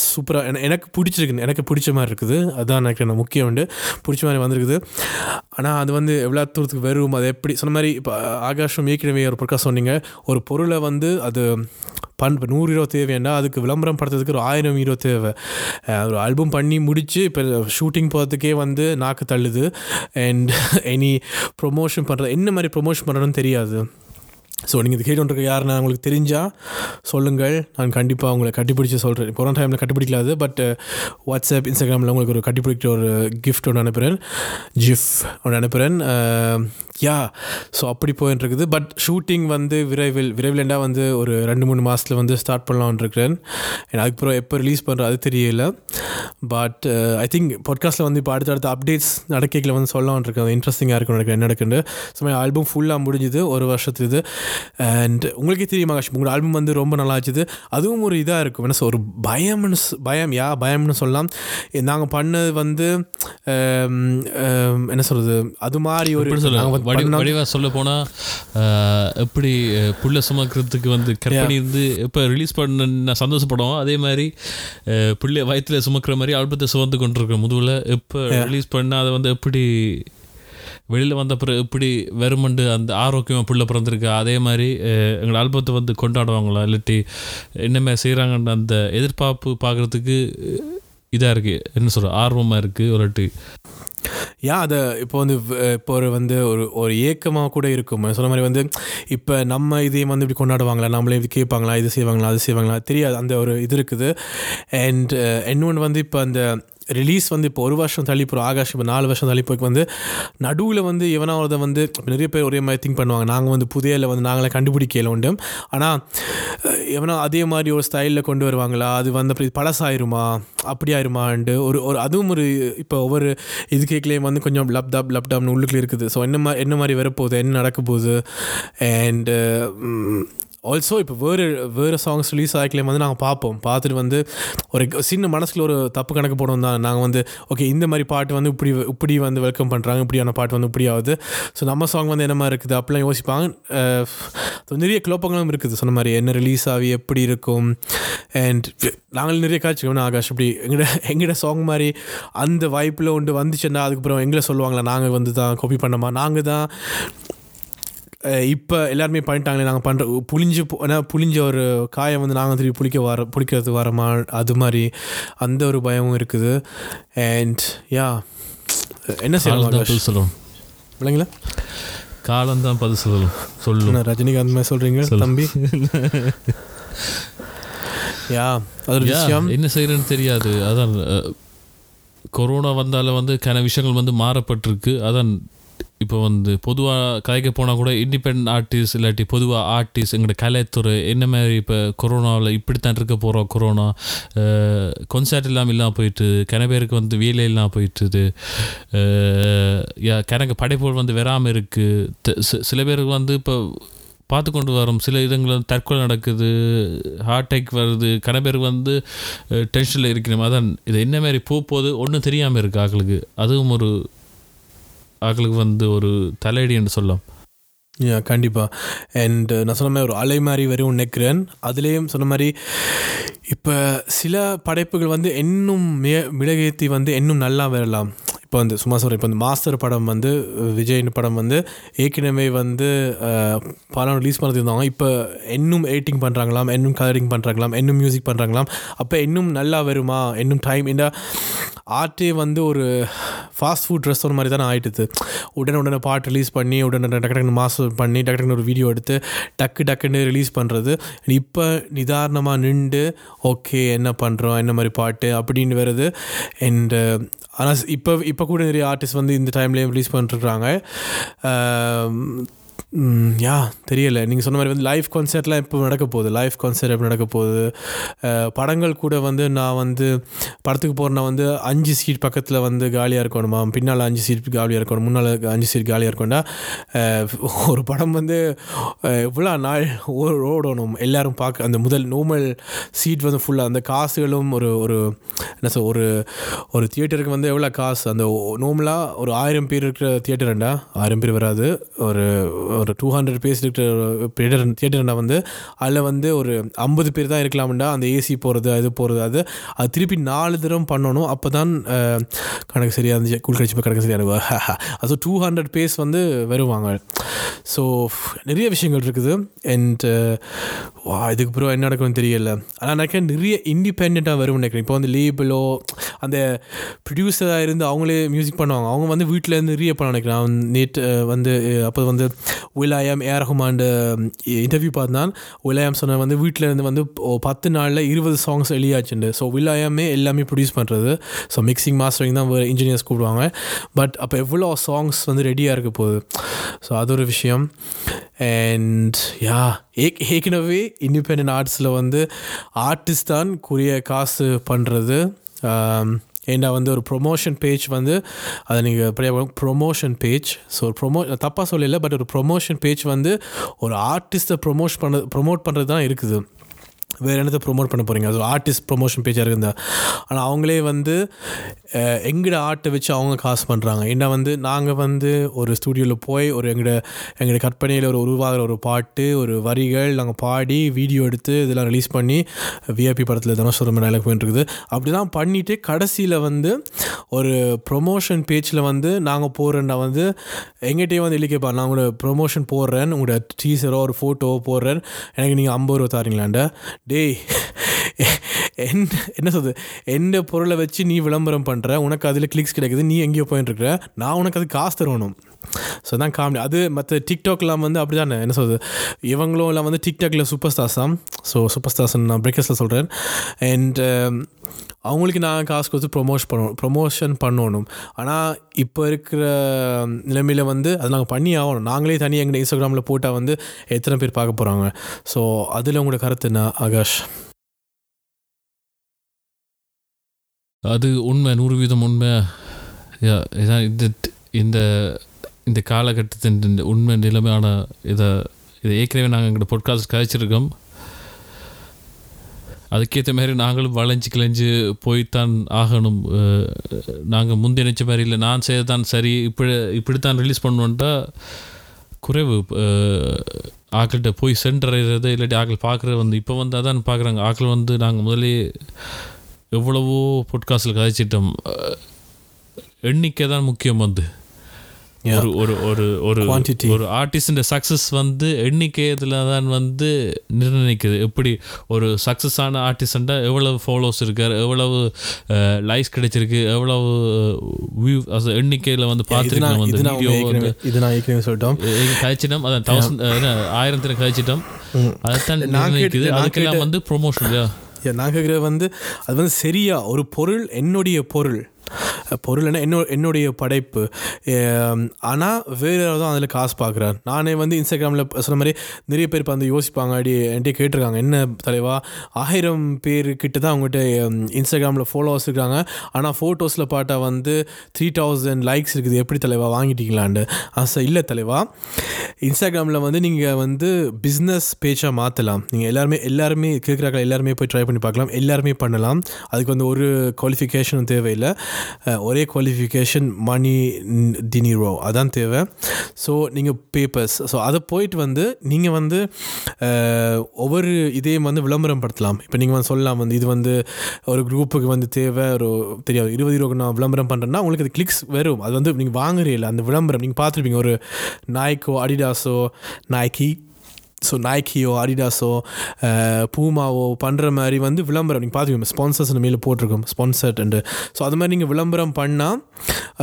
சூப்பராக எனக்கு பிடிச்சிருக்குது எனக்கு பிடிச்ச மாதிரி இருக்குது. அதுதான் எனக்கு என்ன முக்கியம் உண்டு. பிடிச்ச மாதிரி வந்திருக்குது. ஆனால் அது வந்து எவ்வளோ தூரத்துக்கு வரும் அது எப்படி? சொன்ன மாதிரி இப்போ ஆகாஷம் ஏற்கனவே ஒரு பிரகாஷ் சொன்னீங்க. ஒரு பொருளை வந்து அது பண் இப்போ நூறு ஹீரோ தேவைன்னா அதுக்கு விளம்பரம் படுத்துறதுக்கு ஒரு ஆயிரம் ஹீரோ தேவை. ஒரு ஆல்பம் பண்ணி முடித்து இப்போ ஷூட்டிங் போகிறதுக்கே வந்து நாக்கு தள்ளுது. அண்ட் எனி ப்ரொமோஷன் பண்ணுறது என்ன மாதிரி ப்ரொமோஷன் பண்ணுறதுன்னு தெரியாது. ஸோ நீங்கள் இது கேட்டுருக்க யாருன்னா உங்களுக்கு தெரிஞ்சால் சொல்லுங்கள். நான் கண்டிப்பாக உங்களை கட்டிப்பிடிச்சு சொல்கிறேன் கொரோனா டைமில் கட்டிப்பிடிக்கலாது பட் வாட்ஸ்அப் இன்ஸ்டாகிராமில் உங்களுக்கு ஒரு கட்டிப்பிடிக்கிற ஒரு கிஃப்ட் ஒன்று அனுப்புகிறேன் ஜிஃப் ஒன்று அனுப்புகிறேன் யா uh, ஸோ அப்படி போயின்னு இருக்குது பட் ஷூட்டிங் வந்து விரைவில் விரைவில்ண்டா வந்து ஒரு ரெண்டு மூணு மாதத்தில் வந்து ஸ்டார்ட் பண்ணலாம்னு இருக்கிறேன் அதுக்கப்புறம் எப்போ ரிலீஸ் பண்ணுறது அது தெரியல. பட் ஐ திங்க் பாட்காஸ்ட்டில் வந்து இப்போ அடுத்தடுத்த அப்டேட்ஸ் நடக்கையில் வந்து சொல்லலாம்னு இருக்கேன் இன்ட்ரெஸ்டிங்காக இருக்கும் எனக்கு என்ன நடக்குன்னு. ஸோ ஆல்பம் ஃபுல்லாக முடிஞ்சுது. ஒரு வருஷத்து இது. அண்ட் உங்களுக்கே தெரியுமா காஷ் உங்களோட ஆல்பம் வந்து ரொம்ப நல்லா ஆச்சுது அதுவும் ஒரு இதாக இருக்கும். என்ன ஒரு பயம்னு பயம் யா பயம்னு சொல்லலாம். நாங்கள் பண்ணது வந்து என்ன சொல்கிறது அது மாதிரி ஒரு எப்படி சொல்ல நாங்க வந்து வடி பண்ண- வடிவா சொல்ல போனா ஆஹ், எப்படி புள்ள சுமக்கிறதுக்கு வந்து கற்பனை இருந்து இப்போ ரிலீஸ் பண்ண சந்தோஷப்படுவோம். அதே மாதிரி புள்ள வயிற்றுல சுமக்கிற மாதிரி ஆல்பத்தை சுமந்து கொண்டிருக்க முதுகுல. எப்போ ரிலீஸ் பண்ணால் அதை வந்து எப்படி வெளியில் வந்த பிறகு எப்படி வெறுமண்டு அந்த ஆரோக்கியமாக பிள்ளை பிறந்திருக்கு? அதே மாதிரி எங்கள் ஆல்பத்தை வந்து கொண்டாடுவாங்களா? இல்லாட்டி என்னமே செய்கிறாங்கன்ற அந்த எதிர்பார்ப்பு பார்க்குறதுக்கு இதாக இருக்குது என்ன சொல்கிற ஆர்வமாக இருக்குது ஒரு யா அதை இப்போ வந்து இப்போ ஒரு வந்து ஒரு ஒரு ஏக்கமாக கூட இருக்கும். சொன்ன மாதிரி வந்து இப்போ நம்ம இதையும் வந்து இப்படி கொண்டாடுவாங்களா? நம்மளே இது கேட்பாங்களா? இது செய்வாங்களா? அது செய்வாங்களா? தெரியாது. அந்த ஒரு இது இருக்குது. அண்ட் இன்னொன்று வந்து இப்போ அந்த ரிலீஸ் வந்து இப்போ ஒரு வருஷம் தள்ளி போகிறோம் ஆகாஷ் இப்போ நாலு வருஷம் தள்ளி போய் வந்து நடுவில் வந்து எவனாவதை வந்து நிறைய பேர் ஒரே மாதிரி திங்க் பண்ணுவாங்க. நாங்கள் வந்து புதையல வந்து நாங்களே கண்டுபிடிக்கல உண்டு. ஆனால் எவனா அதே மாதிரி ஒரு ஸ்டைலில் கொண்டு வருவாங்களா? அது வந்து அப்படி பழசாயிருமா? அப்படி ஆயிருமான்ட்டு ஒரு ஒரு அதுவும் ஒரு இப்போ ஒவ்வொரு இது கேட்கலையும் வந்து கொஞ்சம் லப் டப் லப் டப்னு உள்ளுக்குள்ளே இருக்குது. ஸோ என்ன மாதிரி என்ன மாதிரி வரப்போகுது? என்ன நடக்க போகுது? அண்டு ஆல்சோ இப்போ வேறு வேறு சாங்ஸ் ரிலீஸ் ஆகிக்கலையும் வந்து நாங்கள் பார்ப்போம். பார்த்துட்டு வந்து ஒரு சின்ன மனசில் ஒரு தப்பு கணக்கு போடுவோம் தான். நாங்கள் வந்து ஓகே இந்த மாதிரி பாட்டு வந்து இப்படி இப்படி வந்து வெல்கம் பண்ணுறாங்க இப்படியான பாட்டு வந்து இப்படி ஆகுது. ஸோ நம்ம சாங் வந்து என்ன மாதிரி இருக்குது? அப்படிலாம் யோசிப்பாங்க. நிறைய குழப்பங்களும் இருக்குது. சொன்ன மாதிரி என்ன ரிலீஸ் ஆகி எப்படி இருக்கும்? அண்ட் நாங்கள் நிறைய காய்ச்சிக்கணும் ஆகாஷ் இப்படி எங்கட எங்கட சாங் மாதிரி அந்த வாய்ப்பில் ஒன்று வந்துச்சுன்னா அதுக்கப்புறம் எங்களை சொல்லுவாங்களா நாங்கள் வந்து தான் காப்பி பண்ணோமா? நாங்கள் தான் இப்போ எல்லாருமே பண்ணிட்டாங்களே நாங்கள் பண்ணுற புளிஞ்சு ஏன்னா புளிஞ்ச ஒரு காயை வந்து நாங்கள் திருப்பி புளிக்க வர புளிக்கிறதுக்கு வரமா அது மாதிரி அந்த ஒரு பயமும் இருக்குது. அண்ட் யா என்ன காலம் தான் செய்யலாம் பதில் சொல்லணும். இல்லைங்களா காலம் தான் பதில் சொல்லணும். என்ன ரஜினிகாந்த் மாதிரி சொல்கிறீங்க தம்பி? யா அது விஷயம். என்ன செய்யறேன்னு தெரியாது. அதான் கொரோனா வந்தால வந்து கன விஷயங்கள் வந்து மாறப்பட்டிருக்கு. அதான் இப்போ வந்து பொதுவாக கலைக்க போனால் கூட இண்டிபெண்ட் ஆர்டிஸ்ட் இல்லாட்டி பொதுவாக ஆர்டிஸ்ட் எங்களோட கலைத்துறை என்ன மாதிரி இப்போ கொரோனாவில் இப்படித்தான் இருக்க போகிறோம் கொரோனா கொன்சர்ட் இல்லாமல் இல்லாமல் போயிட்டு கன பேருக்கு வந்து வேலை இல்லாமல் போயிட்டுது. கணக்கு படைப்புகள் வந்து வராமல் இருக்குது சில பேருக்கு வந்து இப்போ பார்த்து கொண்டு வரோம். சில இடங்களில் தற்கொலை நடக்குது ஹார்ட் அட்டாக் வருது கன பேருக்கு வந்து டென்ஷனில் இருக்கிறோம் அதான் இது என்ன மாதிரி போக போகுது ஒன்றும் தெரியாமல் இருக்குது ஆக்களுக்கு. அதுவும் ஒரு ஆக்களுக்கு வந்து ஒரு தலையடி என்று சொல்லலாம். யா கண்டிப்பாக அண்ட் uh, நான் சொன்ன மாதிரி ஒரு அலை மாதிரி வரையும் நினைக்கிறேன் அதுலேயும் சொன்ன மாதிரி இப்போ சில படைப்புகள் வந்து இன்னும் மே மிளகேத்தி வந்து இன்னும் நல்லா வரலாம். இப்போ வந்து சும்மா சொல்கிறேன் இப்போ வந்து மாஸ்டர் படம் வந்து விஜயின் படம் வந்து ஏற்கனவே வந்து படம் ரிலீஸ் பண்ணிருந்தாங்க இப்போ இன்னும் எடிட்டிங் பண்ணுறாங்களாம் இன்னும் கலரிங் பண்ணுறாங்களாம் இன்னும் மியூசிக் பண்ணுறாங்களாம் அப்போ இன்னும் நல்லா வருமா? இன்னும் டைம் என்ன ஆர்ட்டே வந்து ஒரு ஃபாஸ்ட் ஃபுட் ரெஸ்டாரண்ட் மாதிரி தானே ஆகிட்டுது உடனே உடனே பாட்டு ரிலீஸ் பண்ணி உடனே டக்கு டக்குனு மாஸ்டர் பண்ணி டக்கு டக்குனு ஒரு வீடியோ எடுத்து டக்கு டக்குன்னு ரிலீஸ் பண்ணுறது இப்போ நிதானமாக நின்று ஓகே என்ன பண்ணுறோம் என்ன மாதிரி பாட்டு அப்படின்னு வருது. அண்டு ஆனால் இப்போ இப்போ கூட நிறைய ஆர்டிஸ்ட் வந்து இந்த டைம்லேயும் ரிலீஸ் பண்ணிட்டுருக்காங்க யா தெரியல. நீங்கள் சொன்ன மாதிரி வந்து லைவ் கான்சர்ட்லாம் இப்போ நடக்க போகுது. லைவ் கான்சர்ட் எப்போ நடக்க போகுது? படங்கள் கூட வந்து நான் வந்து படத்துக்கு போகிறேன்னா வந்து அஞ்சு சீட் பக்கத்தில் வந்து காலியாக இருக்கணுமா? பின்னால் அஞ்சு சீட் காலியாக இருக்கணும் முன்னால் அஞ்சு சீட் காலியாக இருக்கணும்னா ஒரு படம் வந்து இவ்வளோ எவ்வளோ நாள் ஓ- ஓடணும். எல்லோரும் பார்க்க அந்த முதல் நோமல் சீட் வந்து ஃபுல்லாக அந்த காசுகளும் ஒரு ஒரு என்ன சொல் ஒரு ஒரு தியேட்டருக்கு வந்து எவ்வளோ காசு? அந்த நோமலாக ஒரு ஆயிரம் பேர் இருக்கிற தியேட்டர்ண்டா ஆயிரம் பேர் வராது. ஒரு ஒரு டூ ஹண்ட்ரட் பேர்ஸ் இருக்கிற தியேட்டர் தியேட்டர்னா வந்து அதில் வந்து ஒரு ஐம்பது பேர் தான் இருக்கலாம்டா அந்த ஏசி போகிறது அது போகிறது அது அது திருப்பி நாலு தரம் பண்ணணும். அப்போ தான் கணக்கு சரியாக இருந்துச்சு. கூழ் கழிச்சு கணக்கு சரியாக இருக்கும் அது டூ ஹண்ட்ரட் பேஸ் வந்து வருவாங்க. ஸோ நிறைய விஷயங்கள் இருக்குது. அண்ட் வா இதுக்கு பிறகு என்ன நடக்கும்னு தெரியல. ஆனால் நினைக்கிறேன் நிறைய இண்டிபெண்ட்டாக வரும்னு நினைக்கிறேன். இப்போ வந்து லேபிளோ அந்த ப்ரொடியூசராக இருந்து அவங்களே மியூசிக் பண்ணுவாங்க. அவங்க வந்து வீட்டில் இருந்து நிறைய பண்ண நினைக்கிறேன். நேற்று வந்து அப்போ வந்து உலாயம் ஏஆர் ரஹ்மாண்டு இன்டர்வியூ பார்த்தான் உலாயம் சொன்ன வந்து வீட்டில் இருந்து வந்து பத்து நாளில் இருபது சாங்ஸ் வெளியாச்சுண்டு. ஸோ விலாயமே எல்லாமே ப்ரொடியூஸ் பண்ணுறது ஸோ மிக்சிங் மாஸ்டரிங் தான் இன்ஜினியர்ஸ் கூப்பிடுவாங்க. பட் அப்போ எவ்வளோ சாங்ஸ் வந்து ரெடியாக இருக்க போகுது? ஸோ அது ஒரு விஷயம். அண்ட் யா ஏக் ஏற்கனவே இண்டிபெண்ட் ஆர்ட்ஸில் வந்து ஆர்டிஸ்ட் தான் குறிய காசு பண்ணுறது ஏண்டா வந்து ஒரு ப்ரொமோஷன் பேஜ் வந்து அதை நீங்கள் ப்ரொமோஷன் பேஜ் ஸோ ஒரு ப்ரொமோ தப்பாக சொல்லலை பட் ஒரு ப்ரொமோஷன் பேஜ் வந்து ஒரு ஆர்டிஸ்ட்டை ப்ரொமோட் பண்ண ப்ரொமோட் பண்ணுறது தான் இருக்குது. வேறு என்னத்தை ப்ரொமோட் பண்ண போகிறீங்க அது ஆர்டிஸ்ட் ப்ரொமோஷன் பேஜாக இருக்குதா? ஆனால் அவங்களே வந்து அஹ், எங்கட ஆர்ட்டை வச்சு அவங்க காசு பண்ணுறாங்க ஏன்னா வந்து நாங்கள் வந்து ஒரு ஸ்டூடியோவில் போய் ஒரு எங்களோட எங்களோட கற்பனையில் ஒரு உருவாகிற ஒரு பாட்டு ஒரு வரிகள் நாங்கள் பாடி வீடியோ எடுத்து இதெல்லாம் ரிலீஸ் பண்ணி விஐபி படத்தில் தானே டைலாக் போயிட்டு இருக்குது அப்படி தான் பண்ணிவிட்டு கடைசியில் வந்து ஒரு ப்ரொமோஷன் பேஜில் வந்து நாங்கள் போகிறேன்னா வந்து எங்கிட்டே வந்து இல்லைக்கேப்பா நான் உங்களோட ப்ரொமோஷன் போடுறேன் உங்களோட டீசரோ ஒரு ஃபோட்டோவோ போடுறேன். எனக்கு நீங்கள் ஐம்பது ரூபா தாரீங்களாண்ட. டேய் என் என்ன சொல்றது? எந்த பொருளை வச்சு நீ விளம்பரம் பண்ணுற உனக்கு அதில் கிளிக்ஸ் கிடைக்குது நீ எங்கேயோ போயின்னு இருக்கிற நான் உனக்கு அது காசு தரணும் ஸோ தான் காமெடி அது மற்ற டிக்டாக்லாம் வந்து அப்படி தானே என்ன சொல்கிறது இவங்களும் எல்லாம் வந்து டிக்டாக்ல சூப்பர் ஸ்டார்ஸ் தான் ஸோ சூப்பர் ஸ்டார்ஸ் நான் பிரேக்கர்ஸில் சொல்கிறேன் அண்ட் um, அவங்களுக்கு நான் காசு கொடுத்து ப்ரொமோஷ் பண்ணணும் ப்ரொமோஷன் பண்ணணும். ஆனால் இப்போ இருக்கிற நிலைமையில் வந்து அது நாங்கள் பண்ணி ஆகணும். நாங்களே தனியாக எங்கள் இன்ஸ்டாகிராமில் போட்டால் வந்து எத்தனை பேர் பார்க்க போகிறாங்க ஸோ அதில் உங்களோட கருத்து என்ன ஆகாஷ்? அது உண்மை நூறு வீதம் உண்மை. இதான் இந்த இந்த இந்த காலகட்டத்தின் இந்த உண்மை நிலைமையான இதை இதை ஏற்கனவே நாங்கள் எங்களோட பொட்காஸ்ட் கழிச்சிருக்கோம் அதுக்கேற்ற மாதிரி நாங்களும் வளைஞ்சு கிளைஞ்சு போய்த்தான் ஆகணும். நாங்கள் முந்தி நினச்ச மாதிரி இல்லை. நான் செய்யத்தான் சரி. இப்படி இப்படித்தான் ரிலீஸ் பண்ணுவோன்ட்டா குறைவு ஆக்கள்கிட்ட போய் சென்றடைகிறது இல்லாட்டி ஆக்கள் பார்க்குறது வந்து இப்போ வந்து அதான் பார்க்குறாங்க ஆக்கள் வந்து நாங்கள் முதலே எவ்வளவோ பொட்காஸ்டில் கதைச்சிட்டோம். எண்ணிக்கை தான் முக்கியம் வந்து. ஒரு ஒரு ஒரு ஒரு. ஒரு ஆர்டிஸ்ட சக்ஸஸ் வந்து எண்ணிக்கை இதில் தான் வந்து நிர்ணயிக்குது. எப்படி ஒரு சக்ஸஸான ஆர்டிஸ்டா எவ்வளவு ஃபாலோஸ் இருக்கார் எவ்வளவு லைக்ஸ் கிடைச்சிருக்கு எவ்வளவு வியூ எண்ணிக்கையில் வந்து பார்த்துருக்கோம் வந்து வீடியோ வந்து இது நான் ஏற்கனவே சொல்லிட்டோம். கழிச்சிட்டோம் அதான் தௌசண்ட் ஆயிரத்தில் கழிச்சிட்டோம். அதைத்தான் நிர்ணயிக்குது. அதுக்கெல்லாம் வந்து ப்ரொமோஷன் Yeah, வந்து அது வந்து சரியா ஒரு பொருள் என்னுடைய பொருள். பொருள்னா என்ன என்னோ என்னுடைய படைப்பு. ஆனால் வேறு யாராவது தான் அதில் காசு பார்க்குறாரு. நானே வந்து இன்ஸ்டாகிராமில் சொன்ன மாதிரி நிறைய பேர் இப்போ வந்து யோசிப்பாங்க அடி என்கிட்ட கேட்டிருக்காங்க என்ன தலைவா? ஆயிரம் பேர்கிட்ட தான் அவங்ககிட்ட இன்ஸ்டாகிராமில் ஃபாலோவர்ஸ் இருக்காங்க. ஆனால் ஃபோட்டோஸில் பார்த்தா வந்து த்ரீ தௌசண்ட் லைக்ஸ் இருக்குது. எப்படி தலைவா வாங்கிட்டீங்களான்னு ஆசை இல்லை தலைவா. இன்ஸ்டாகிராமில் வந்து நீங்கள் வந்து பிஸ்னஸ் பேஜாக மாற்றலாம் நீங்கள் எல்லாருமே எல்லாருமே கேட்குறாங்க எல்லாருமே போய் ட்ரை பண்ணி பார்க்கலாம். எல்லாருமே பண்ணலாம். அதுக்கு வந்து ஒரு குவாலிஃபிகேஷனும் தேவையில்லை. ஒரே குவாலிஃபிகேஷன் மணி தினிரோ அதான் தேவை. ஸோ நீங்கள் பேப்பர்ஸ் ஸோ அதை போயிட்டு வந்து நீங்கள் வந்து ஒவ்வொரு இதையும் வந்து விளம்பரம் படுத்தலாம் இப்போ நீங்கள் வந்து சொல்லலாம் வந்து இது வந்து ஒரு குரூப்புக்கு வந்து தேவை ஒரு தெரியாது இருபது ரூபாய்க்கு நான் விளம்பரம் பண்ணுறேன்னா உங்களுக்கு அது கிளிக்ஸ் வரும். அது வந்து நீங்கள் வாங்குறீங்களா அந்த விளம்பரம். நீங்கள் பார்த்துருப்பீங்க ஒரு நாய்க்கோ அடிடாஸோ நாய்க்கி ஸோ நாய்க்கியோ அடிடாஸோ பூமாவோ பண்ணுற மாதிரி வந்து விளம்பரம். நீங்கள் பார்த்துக்கோங்க ஸ்பான்சர்ஸ் மேலே போட்டிருக்கோம் ஸ்பான்சர்ட் ஸோ அது மாதிரி நீங்கள் விளம்பரம் பண்ணால்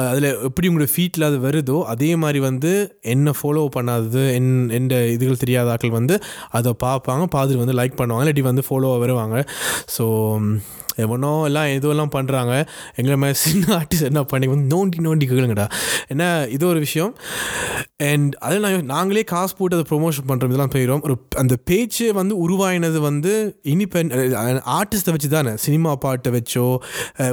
அதில் எப்படி உங்களோட ஃபீட்டில் அது வருதோ அதே மாதிரி வந்து என்ன ஃபாலோ பண்ணாதது என் எந்த இதுகள் தெரியாத ஆட்கள் வந்து அதை பார்ப்பாங்க பார்த்துட்டு வந்து லைக் பண்ணுவாங்க இல்லாட்டி வந்து ஃபாலோவாக வருவாங்க. ஸோ எவனோ எல்லாம் எதுவெல்லாம் பண்ணுறாங்க எங்களை மாதிரி சின்ன ஆர்டிஸ்ட் என்ன பண்ணி வந்து நோண்டி நோண்டி கேளுங்கடா. ஏன்னா இது ஒரு விஷயம். அண்ட் அதில் நான் நாங்களே காசு போட்டு அதை ப்ரொமோஷன் பண்ணுறோம் இதெல்லாம் போயிடும் ஒரு அந்த பேச்சு வந்து உருவாயினது வந்து இனிபெண்ட் ஆர்டிஸ்ட்டை வச்சு தானே சினிமா பாட்டை வச்சோ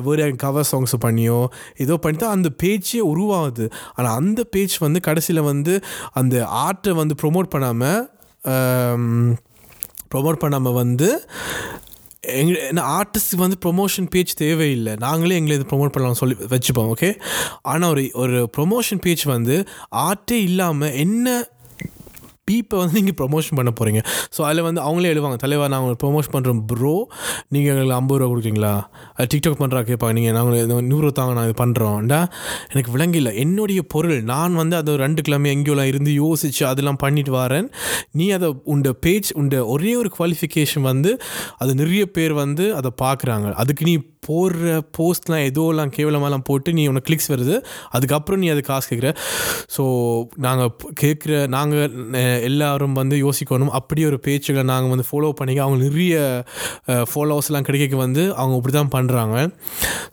வேறு கவர் சாங்ஸ் பண்ணியோ ஏதோ பண்ணி தான் அந்த பேச்சே உருவாகுது. ஆனால் அந்த பேச்சு வந்து கடைசியில் வந்து அந்த ஆர்ட்டை வந்து ப்ரொமோட் பண்ணாமல் ப்ரொமோட் பண்ணாமல் வந்து எங்க என்ன ஆர்டிஸ்ட் வந்து ப்ரொமோஷன் பேஜ் தேவையில்லை. நாங்களே எங்களை இது ப்ரொமோட் பண்ணலாம் சொல்லி வச்சுப்போம் ஓகே ஆனால் ஒரு ஒரு ப்ரொமோஷன் பேஜ் வந்து ஆர்ட்டே இல்லாமல் என்ன பீப்பை வந்து நீங்கள் ப்ரொமோஷன் பண்ண போகிறீங்க ஸோ அதில் வந்து அவங்களே எழுவாங்க. தலைவர் நாங்கள் ப்ரொமோஷன் பண்ணுறோம் ப்ரோ நீங்கள் எங்களுக்கு ஐம்பது ரூபா கொடுக்குறீங்களா? அது டிக்டாக் பண்ணுறா கேட்பாங்க. நீங்கள் நாங்கள் நூறு தாங்க நாங்கள் இது பண்ணுறோம்டா எனக்கு விளங்கில்ல என்னுடைய பொருள் நான் வந்து அதை ரெண்டு கிழமை எங்கேயோலாம் இருந்து யோசித்து அதெல்லாம் பண்ணிட்டு வரேன். நீ அதை உண்ட பேஜ் உண்ட ஒரே ஒரு குவாலிஃபிகேஷன் வந்து அது நிறைய பேர் வந்து அதை பார்க்குறாங்க. அதுக்கு நீ போடுற போஸ்ட்லாம் எதோலாம் கேவலமாலாம் போட்டு நீ உனக்கு கிளிக்ஸ் வருது. அதுக்கப்புறம் நீ அது காசு கேட்குற. ஸோ நாங்கள் கேட்குற நாங்கள் எல்லாரும் வந்து யோசிக்கணும். அப்படி ஒரு பேச்சுகளை நாங்கள் வந்து ஃபாலோ பண்ணிக்க அவங்க நிறைய ஃபாலோவர்ஸ்லாம் கிடைக்க வந்து அவங்க இப்படி தான் பண்ணுறாங்க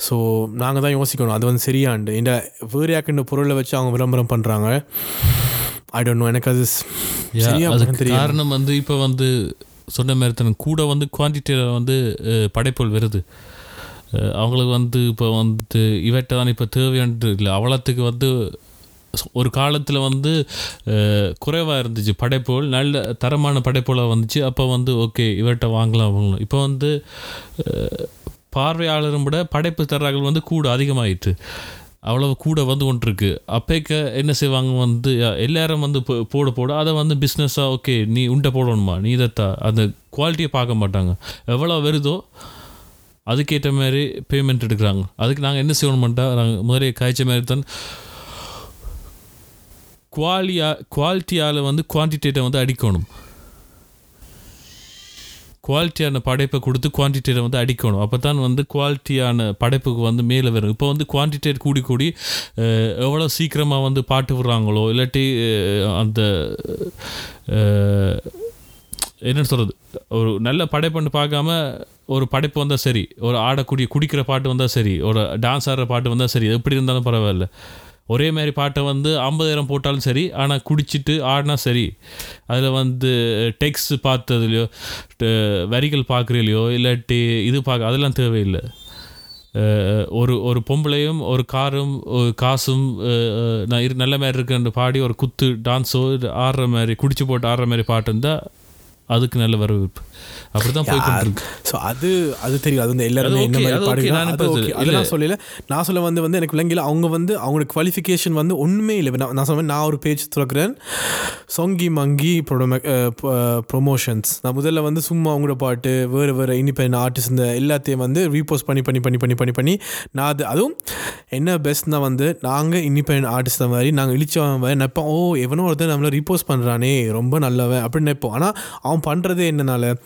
ஸோ நாங்கள் தான் யோசிக்கணும். அது வந்து சரியாண்டு. இந்த வேறு யாக்கின்ற பொருளை வச்சு அவங்க விளம்பரம் பண்ணுறாங்க ஐ டோன்ட் நோ எனக்கு அது காரணம் வந்து இப்போ வந்து சொன்ன மாதிரி தான். கூட வந்து குவான்டிட்டியில் வந்து படைப்புகள் வருது. அவங்களுக்கு வந்து இப்போ வந்து இவற்றை தான் இப்போ தேவையானது இல்லை. அவலத்துக்கு வந்து ஒரு காலத்தில் வந்து குறைவாக இருந்துச்சு. படைப்புகள் நல்ல தரமான படைப்புகளாக வந்துச்சு. அப்போ வந்து ஓகே இவர்கிட்ட வாங்கலாம் வாங்கலாம். இப்போ வந்து பார்வையாளரும் விட படைப்பு தர்றார்கள் வந்து கூட அதிகமாயிட்டு அவ்வளவு கூட வந்து கொண்டிருக்கு. அப்பேக்க என்ன செய்வாங்க வந்து எல்லாரும் வந்து போ- போட போட. அதை வந்து பிஸ்னஸாக ஓகே நீ உண்டை போடணுமா? நீ இதைத்தா? அந்த குவாலிட்டியை பார்க்க மாட்டாங்க. எவ்வளோ வருதோ அதுக்கேற்ற மாதிரி பேமெண்ட் எடுக்கிறாங்க. அதுக்கு நாங்கள் என்ன செய்யணுமெண்டா நாங்கள் முதலே காய்ச்ச மாதிரி தான் குவாலியா குவாலிட்டியால் வந்து குவான்டிட்டேட்டை வந்து அடிக்கணும். குவாலிட்டியான படைப்பை கொடுத்து குவான்டிட்டேட்டை வந்து அடிக்கணும். அப்போ தான் வந்து குவாலிட்டியான படைப்புக்கு வந்து மேலே வரும். இப்போ வந்து குவான்டிட்டேட் கூடி கூடி எவ்வளோ சீக்கிரமாக வந்து பாட்டு விடுறாங்களோ இல்லாட்டி அந்த என்னன்னு சொல்கிறது ஒரு நல்ல படைப்புன்னு பார்க்காம ஒரு படைப்பு வந்தால் சரி ஒரு ஆடக்கூடிய குடிக்கிற பாட்டு வந்தால் சரி ஒரு டான்ஸ் ஆடுற பாட்டு வந்தால் சரி எப்படி இருந்தாலும் பரவாயில்ல. ஒரே மாதிரி பாட்டை வந்து ஐம்பதாயிரம் போட்டாலும் சரி ஆனால் குடிச்சிட்டு ஆடினா சரி அதில் வந்து டெக்ஸ்ட் பார்த்ததுலையோ ட- வரிகள் பார்க்குறதுலையோ இல்லாட்டி இது பார்க்க அதெல்லாம் தேவையில்லை. ஒரு ஒரு பொம்பளையும் ஒரு காரும் ஒரு காசும் நான் இரு நல்ல மாதிரி இருக்குன்னு பாடி ஒரு குத்து டான்ஸோ ஆடுற மாதிரி குடிச்சு போட்டு ஆடுற மாதிரி பாட்டு இருந்தால் அதுக்கு நல்ல வரவேற்பு. அப்படி தான் போய் கொண்டிருக்கு ஸோ அது அது தெரியும். அது வந்து எல்லாருமே என்ன மாதிரி நான் அது ஓகே. அதெல்லாம் சொல்லல. நான் சொல்ல வந்து வந்து எனக்கு விளங்கில. அவங்க வந்து அவங்களோட குவாலிஃபிகேஷன் வந்து ஒன்றுமே இல்லை. நான் நான் சொல்லுவேன் நான் ஒரு பேஜ் திறக்கிறேன். சொங்கி மங்கி ப்ரொமோஷன்ஸ் நான் முதல்ல வந்து சும்மா அவங்களோட பாட்டு வேறு வேறு இண்டிபெண்ட் ஆர்டிஸ்ட் இந்த எல்லாத்தையும் வந்து ரீபோஸ்ட் பண்ணி பண்ணி பண்ணி பண்ணி பண்ணி பண்ணி நான் அது அதுவும் என்ன பெஸ்ட்னா வந்து நாங்கள் இண்டிபெண்ட் ஆர்டிஸ்ட் மாதிரி நாங்கள் இழிச்சவன் மாதிரி நினைப்போம். ஓ எவனோ ஒருத்தன் நம்மளை ரீபோஸ்ட் பண்ணுறானே ரொம்ப நல்லவன் அப்படின்னு நினைப்போம். ஆனால் அவன் பண்ணுறதே என்னனால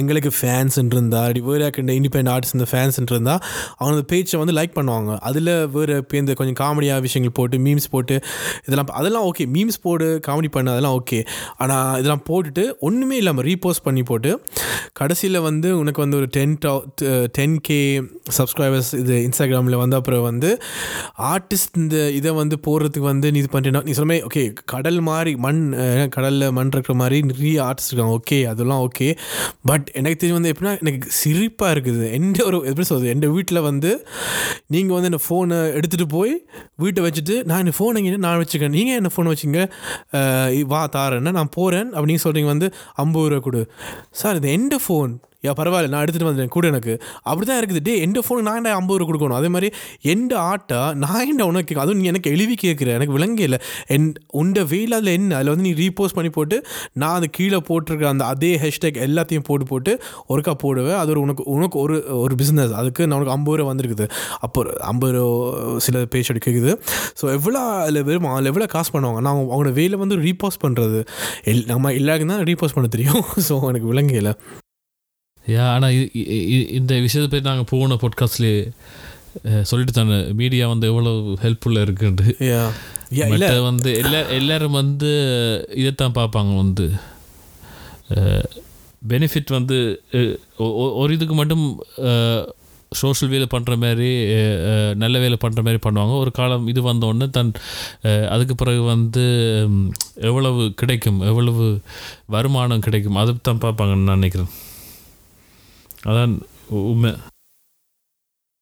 எங்களுக்கு ஃபேன்ஸ் இருந்தால் அப்படி வேறு இந்த இண்டிபெண்ட் ஆர்ட்ஸ் இந்த ஃபேன்ஸ் இருந்தால் அவங்க அந்த பேஜை வந்து லைக் பண்ணுவாங்க. அதில் வேறு இப்போ இந்த கொஞ்சம் காமெடியாக விஷயங்கள் போட்டு மீம்ஸ் போட்டு இதெல்லாம் அதெல்லாம் ஓகே மீம்ஸ் போடு காமெடி பண்ண அதெல்லாம் ஓகே ஆனால் இதெல்லாம் போட்டுட்டு ஒன்றுமே இல்லாமல் ரீபோஸ்ட் பண்ணி போட்டு கடைசியில் வந்து உனக்கு வந்து ஒரு டென் டென் கே சப்ஸ்கிரைபர்ஸ் இது இன்ஸ்டாகிராமில் வந்து அப்புறம் வந்து ஆர்டிஸ்ட் இந்த இதை வந்து போடுறதுக்கு வந்து நீ இது பண்ணுறேன்னா நீ சொல்லுமே ஓகே கடல் மாதிரி மண் கடலில் மண் இருக்கிற மாதிரி நிறைய ஆர்டிஸ்ட் இருக்காங்க ஓகே அதெல்லாம் ஓகே பட் பட் எனக்கு தெரிஞ்சு வந்து எப்படின்னா எனக்கு சிரிப்பாக இருக்குது. எந்த ஒரு எப்படி சொல்கிறது எந்த வீட்டில் வந்து நீங்கள் வந்து என்னை ஃபோனை எடுத்துகிட்டு போய் வீட்டை வச்சுட்டு நான் இந்த ஃபோனை இங்கே நான் வச்சுக்கேன் நீங்கள் என்ன ஃபோனை வச்சுங்க வா தாரேன்னா நான் போகிறேன் அப்படின்னு சொல்கிறீங்க வந்து ஐம்பது ரூபா கொடு. சார் இது எந்த ஃபோன் யா பரவாயில்ல நான் எடுத்துகிட்டு வந்தேன் கூட எனக்கு. அப்படி தான் இருக்குது. டே எந்த ஃபோனுக்கு நான் என்ன ஐம்பது ரூபா கொடுக்கணும். அதே மாதிரி எந்த ஆட்டை நான் என்ன உனக்கு கேட்க அதுவும் நீ எனக்கு எழுதி கேட்குற எனக்கு விளங்கே இல்லை. என் உண்ட வெயில் அதில் என்ன? அதில் வந்து நீ ரீபோஸ்ட் பண்ணி போட்டு நான் அது கீழே போட்டிருக்க அந்த அதே ஹேஷ்டேக் எல்லாத்தையும் போட்டு போட்டு ஒருக்கா போடுவேன். அது ஒரு உனக்கு உனக்கு ஒரு ஒரு பிஸ்னஸ் அதுக்கு நான் உனக்கு ஐம்பது ரூபா வந்திருக்குது. அப்போ ஐம்பது ரூபா சில பேஜ் கேட்குது ஸோ எவ்வளோ அதில் வெறும் அதில் எவ்வளோ காசு பண்ணுவாங்க? நான் அவங்களோட வேலை வந்து ரீபோஸ்ட் பண்ணுறது எல் நம்ம எல்லாருக்கும் தான் ரீபோஸ்ட் பண்ண தெரியும். ஸோ எனக்கு விளங்கலை யா ஆனால் இந்த விஷயத்தை பற்றி நாங்கள் போன பாட்காஸ்ட்லேயே சொல்லிட்டு தானே மீடியா வந்து எவ்வளோ ஹெல்ப்ஃபுல்லாக இருக்குன்ட்டு. வந்து எல்லா எல்லாரும் வந்து இதைத்தான் பார்ப்பாங்க வந்து. பெனிஃபிட் வந்து ஒரு இதுக்கு மட்டும் சோஷியல் வேலை பண்ணுற மாதிரி நல்ல வேலை பண்ணுற மாதிரி பண்ணுவாங்க. ஒரு காலம் இது வந்த உடனே தன் அதுக்கு பிறகு வந்து எவ்வளவு கிடைக்கும் எவ்வளவு வருமானம் கிடைக்கும் அதை தான் பார்ப்பாங்கன்னு நான் நினைக்கிறேன். அதான் உண்மை.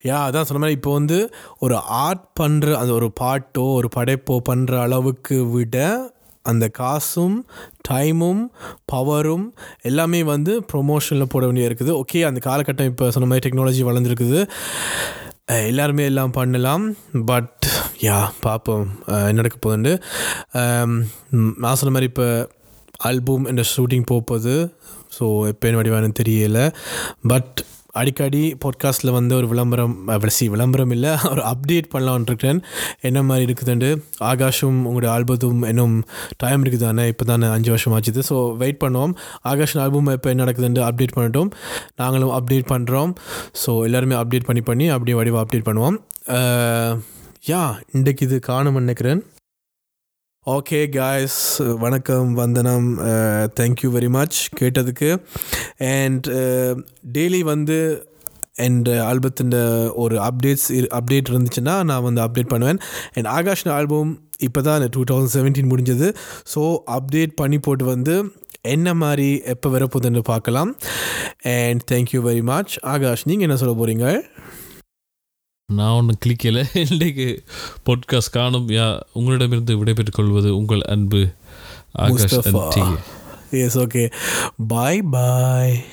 யா அதான் சொன்ன மாதிரி இப்போ வந்து ஒரு ஆர்ட் பண்ணுற அந்த ஒரு பாட்டோ ஒரு படைப்போ பண்ணுற அளவுக்கு விட அந்த காசும் டைமும் பவரும் எல்லாமே வந்து ப்ரொமோஷனில் போட வேண்டிய இருக்குது ஓகே அந்த காலகட்டம் இப்போ சொன்ன மாதிரி டெக்னாலஜி வளர்ந்துருக்குது. எல்லாருமே எல்லாம் பண்ணலாம். பட் யா பார்ப்போம் என்ன நடக்க போகுதுண்டு நான் சொன்ன மாதிரி இப்போ ஆல்பம் என்ற ஷூட்டிங் போகுது ஸோ எப்போ வடிவானு தெரியல. பட் அடிக்கடி பாட்காஸ்ட்டில் வந்து ஒரு விளம்பரம் சி விளம்பரம் இல்லை ஒரு அப்டேட் பண்ணலாம்னு இருக்கேன் என்ன மாதிரி இருக்குதுண்டு ஆகாஷும் உங்களுடைய ஆல்பத்தும் இன்னும் டைம் இருக்குது தானே இப்போ தானே அஞ்சு வருஷம் ஆச்சுது. ஸோ வெயிட் பண்ணுவோம். ஆகாஷின் ஆல்பம் இப்போ என்ன நடக்குதுண்டு அப்டேட் பண்ணிட்டோம். நாங்களும் அப்டேட் பண்ணுறோம் ஸோ எல்லாருமே அப்டேட் பண்ணி பண்ணி அப்படியே வடிவாக அப்டேட் பண்ணுவோம். யா இன்றைக்கு இது காணும் நினைக்கிறேன். ஓகே காய்ஸ் வணக்கம் வந்தனம் தேங்க்யூ வெரி மச் கேட்டதுக்கு. அண்ட் டெய்லி uh, வந்து என் uh, ஆல்பத்தின் uh, ஒரு அப்டேட்ஸ் அப்டேட் இருந்துச்சுன்னா நான் வந்து அப்டேட் பண்ணுவேன். அண்ட் ஆகாஷ் ஆல்பம் இப்போ தான் டூ தௌசண்ட் செவன்டீன் முடிஞ்சது. ஸோ அப்டேட் பண்ணி போட்டு வந்து என்ன மாதிரி எப்போ வரப்போகுதுன்னு பார்க்கலாம். And thank you very much Akash நீங்கள் என்ன சொல்ல போகிறீங்க நான் ஒன்றும் கிளிக்கல இன்றைக்கு பாட்காஸ்ட் காணும். யா உங்களிடமிருந்து விடைபெற்றுக் கொள்வது உங்கள் அன்பு Akash yes okay bye bye